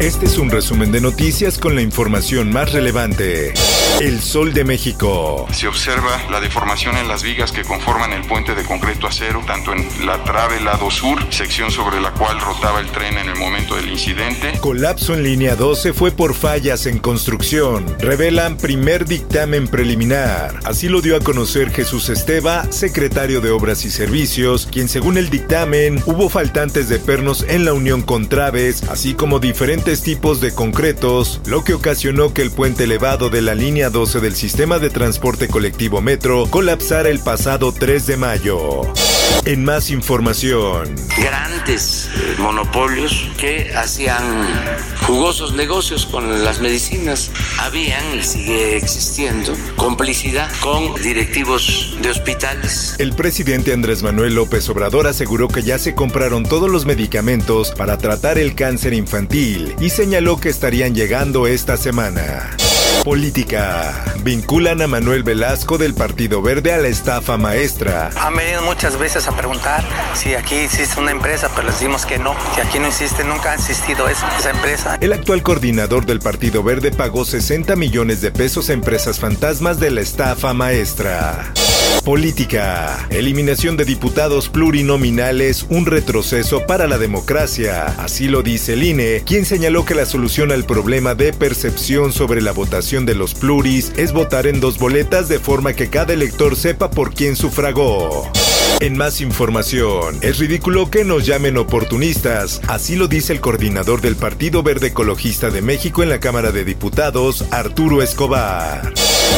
Este es un resumen de noticias con la información más relevante. El Sol de México. Se observa la deformación en las vigas que conforman el puente de concreto acero, tanto en la trave lado sur, sección sobre la cual rotaba el tren en el momento del incidente. Colapso en línea 12 fue por fallas en construcción. Revelan primer dictamen preliminar. Así lo dio a conocer Jesús Esteba, secretario de Obras y Servicios, quien según el dictamen hubo faltantes de pernos en la unión con traves, así como diferentes tipos de concretos, lo que ocasionó que el puente elevado de la línea 12 del sistema de transporte colectivo Metro colapsara el pasado 3 de mayo. En más información. Grandes monopolios que hacían jugosos negocios con las medicinas. Habían y sigue existiendo complicidad con directivos de hospitales. El presidente Andrés Manuel López Obrador aseguró que ya se compraron todos los medicamentos para tratar el cáncer infantil y señaló que estarían llegando esta semana. Política. Vinculan a Manuel Velasco del Partido Verde a la estafa maestra. Han venido muchas veces a preguntar si aquí existe una empresa, pero les decimos que no, que aquí no existe, nunca ha existido esa, esa empresa. El actual coordinador del Partido Verde pagó 60 millones de pesos a empresas fantasmas de la estafa maestra. Política. Eliminación de diputados plurinominales, un retroceso para la democracia. Así lo dice el INE, quien señaló que la solución al problema de percepción sobre la votación de los pluris es votar en dos boletas de forma que cada elector sepa por quién sufragó. En más información, es ridículo que nos llamen oportunistas, así lo dice el coordinador del Partido Verde Ecologista de México en la Cámara de Diputados, Arturo Escobar.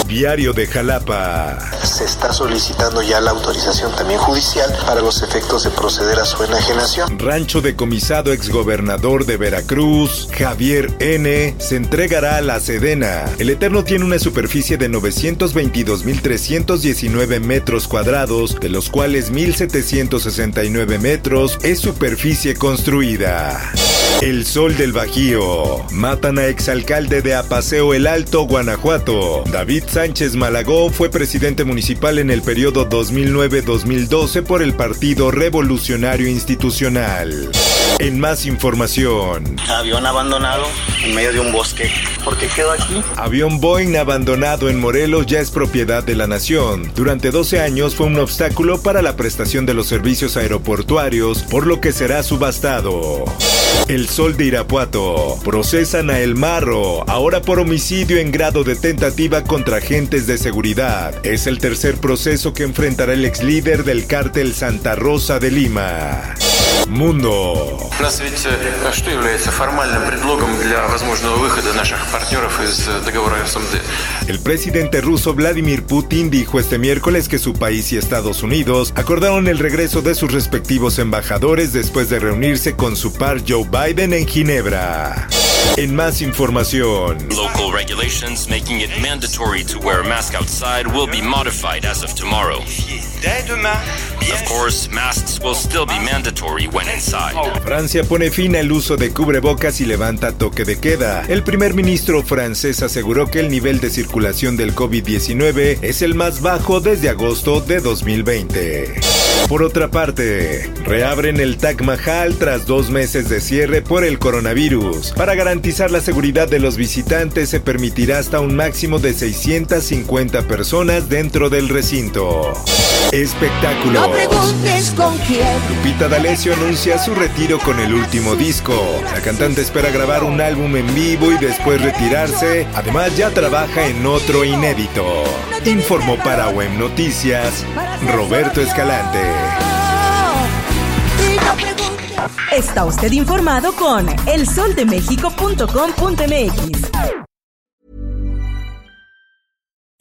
Diario de Jalapa. Se está solicitando ya la autorización también judicial para los efectos de proceder a su enajenación. Rancho decomisado exgobernador de Veracruz, Javier N., se entregará a la Sedena. El Eterno tiene una superficie de 922.319 metros cuadrados, de los cuales 1.769 metros es superficie construida. El Sol del Bajío. Matan a exalcalde de Apaseo el Alto, Guanajuato. David Sánchez Malagó fue presidente municipal en el periodo 2009-2012 por el Partido Revolucionario Institucional. En más información. Avión abandonado en medio de un bosque. ¿Por qué quedó aquí? Avión Boeing abandonado en Morelos ya es propiedad de la nación. Durante 12 años fue un obstáculo para la prestación de los servicios aeroportuarios, por lo que será subastado. El Sol de Irapuato. Procesan a El Marro, ahora por homicidio en grado de tentativa contra agentes de seguridad. Es el tercer proceso que enfrentará el ex líder del cártel Santa Rosa de Lima. Mundo. Нас ведь э, что является формальным предлогом для возможного выхода наших партнеров из э, договора СМД? El presidente ruso Vladimir Putin dijo este miércoles que su país y Estados Unidos acordaron el regreso de sus respectivos embajadores después de reunirse con su par Joe Biden en Ginebra. En más información. Local regulations making it mandatory to wear a mask outside will be modified as of tomorrow. Of course, masks will still be mandatory when inside. Francia pone fin al uso de cubrebocas y levanta toque de queda. El primer ministro francés aseguró que el nivel de circulación del COVID-19 es el más bajo desde agosto de 2020. Por otra parte, reabren el Taj Mahal tras dos meses de cierre por el coronavirus. Para garantizar la seguridad de los visitantes se permitirá hasta un máximo de 650 personas dentro del recinto. Espectáculo. No preguntes con quién. Lupita D'Alessio anuncia su retiro con el último disco. La cantante espera grabar un álbum en vivo y después retirarse. Además ya trabaja en otro inédito. Informó para Web Noticias Roberto Escalante. Está usted informado con elsoldemexico.com.mx.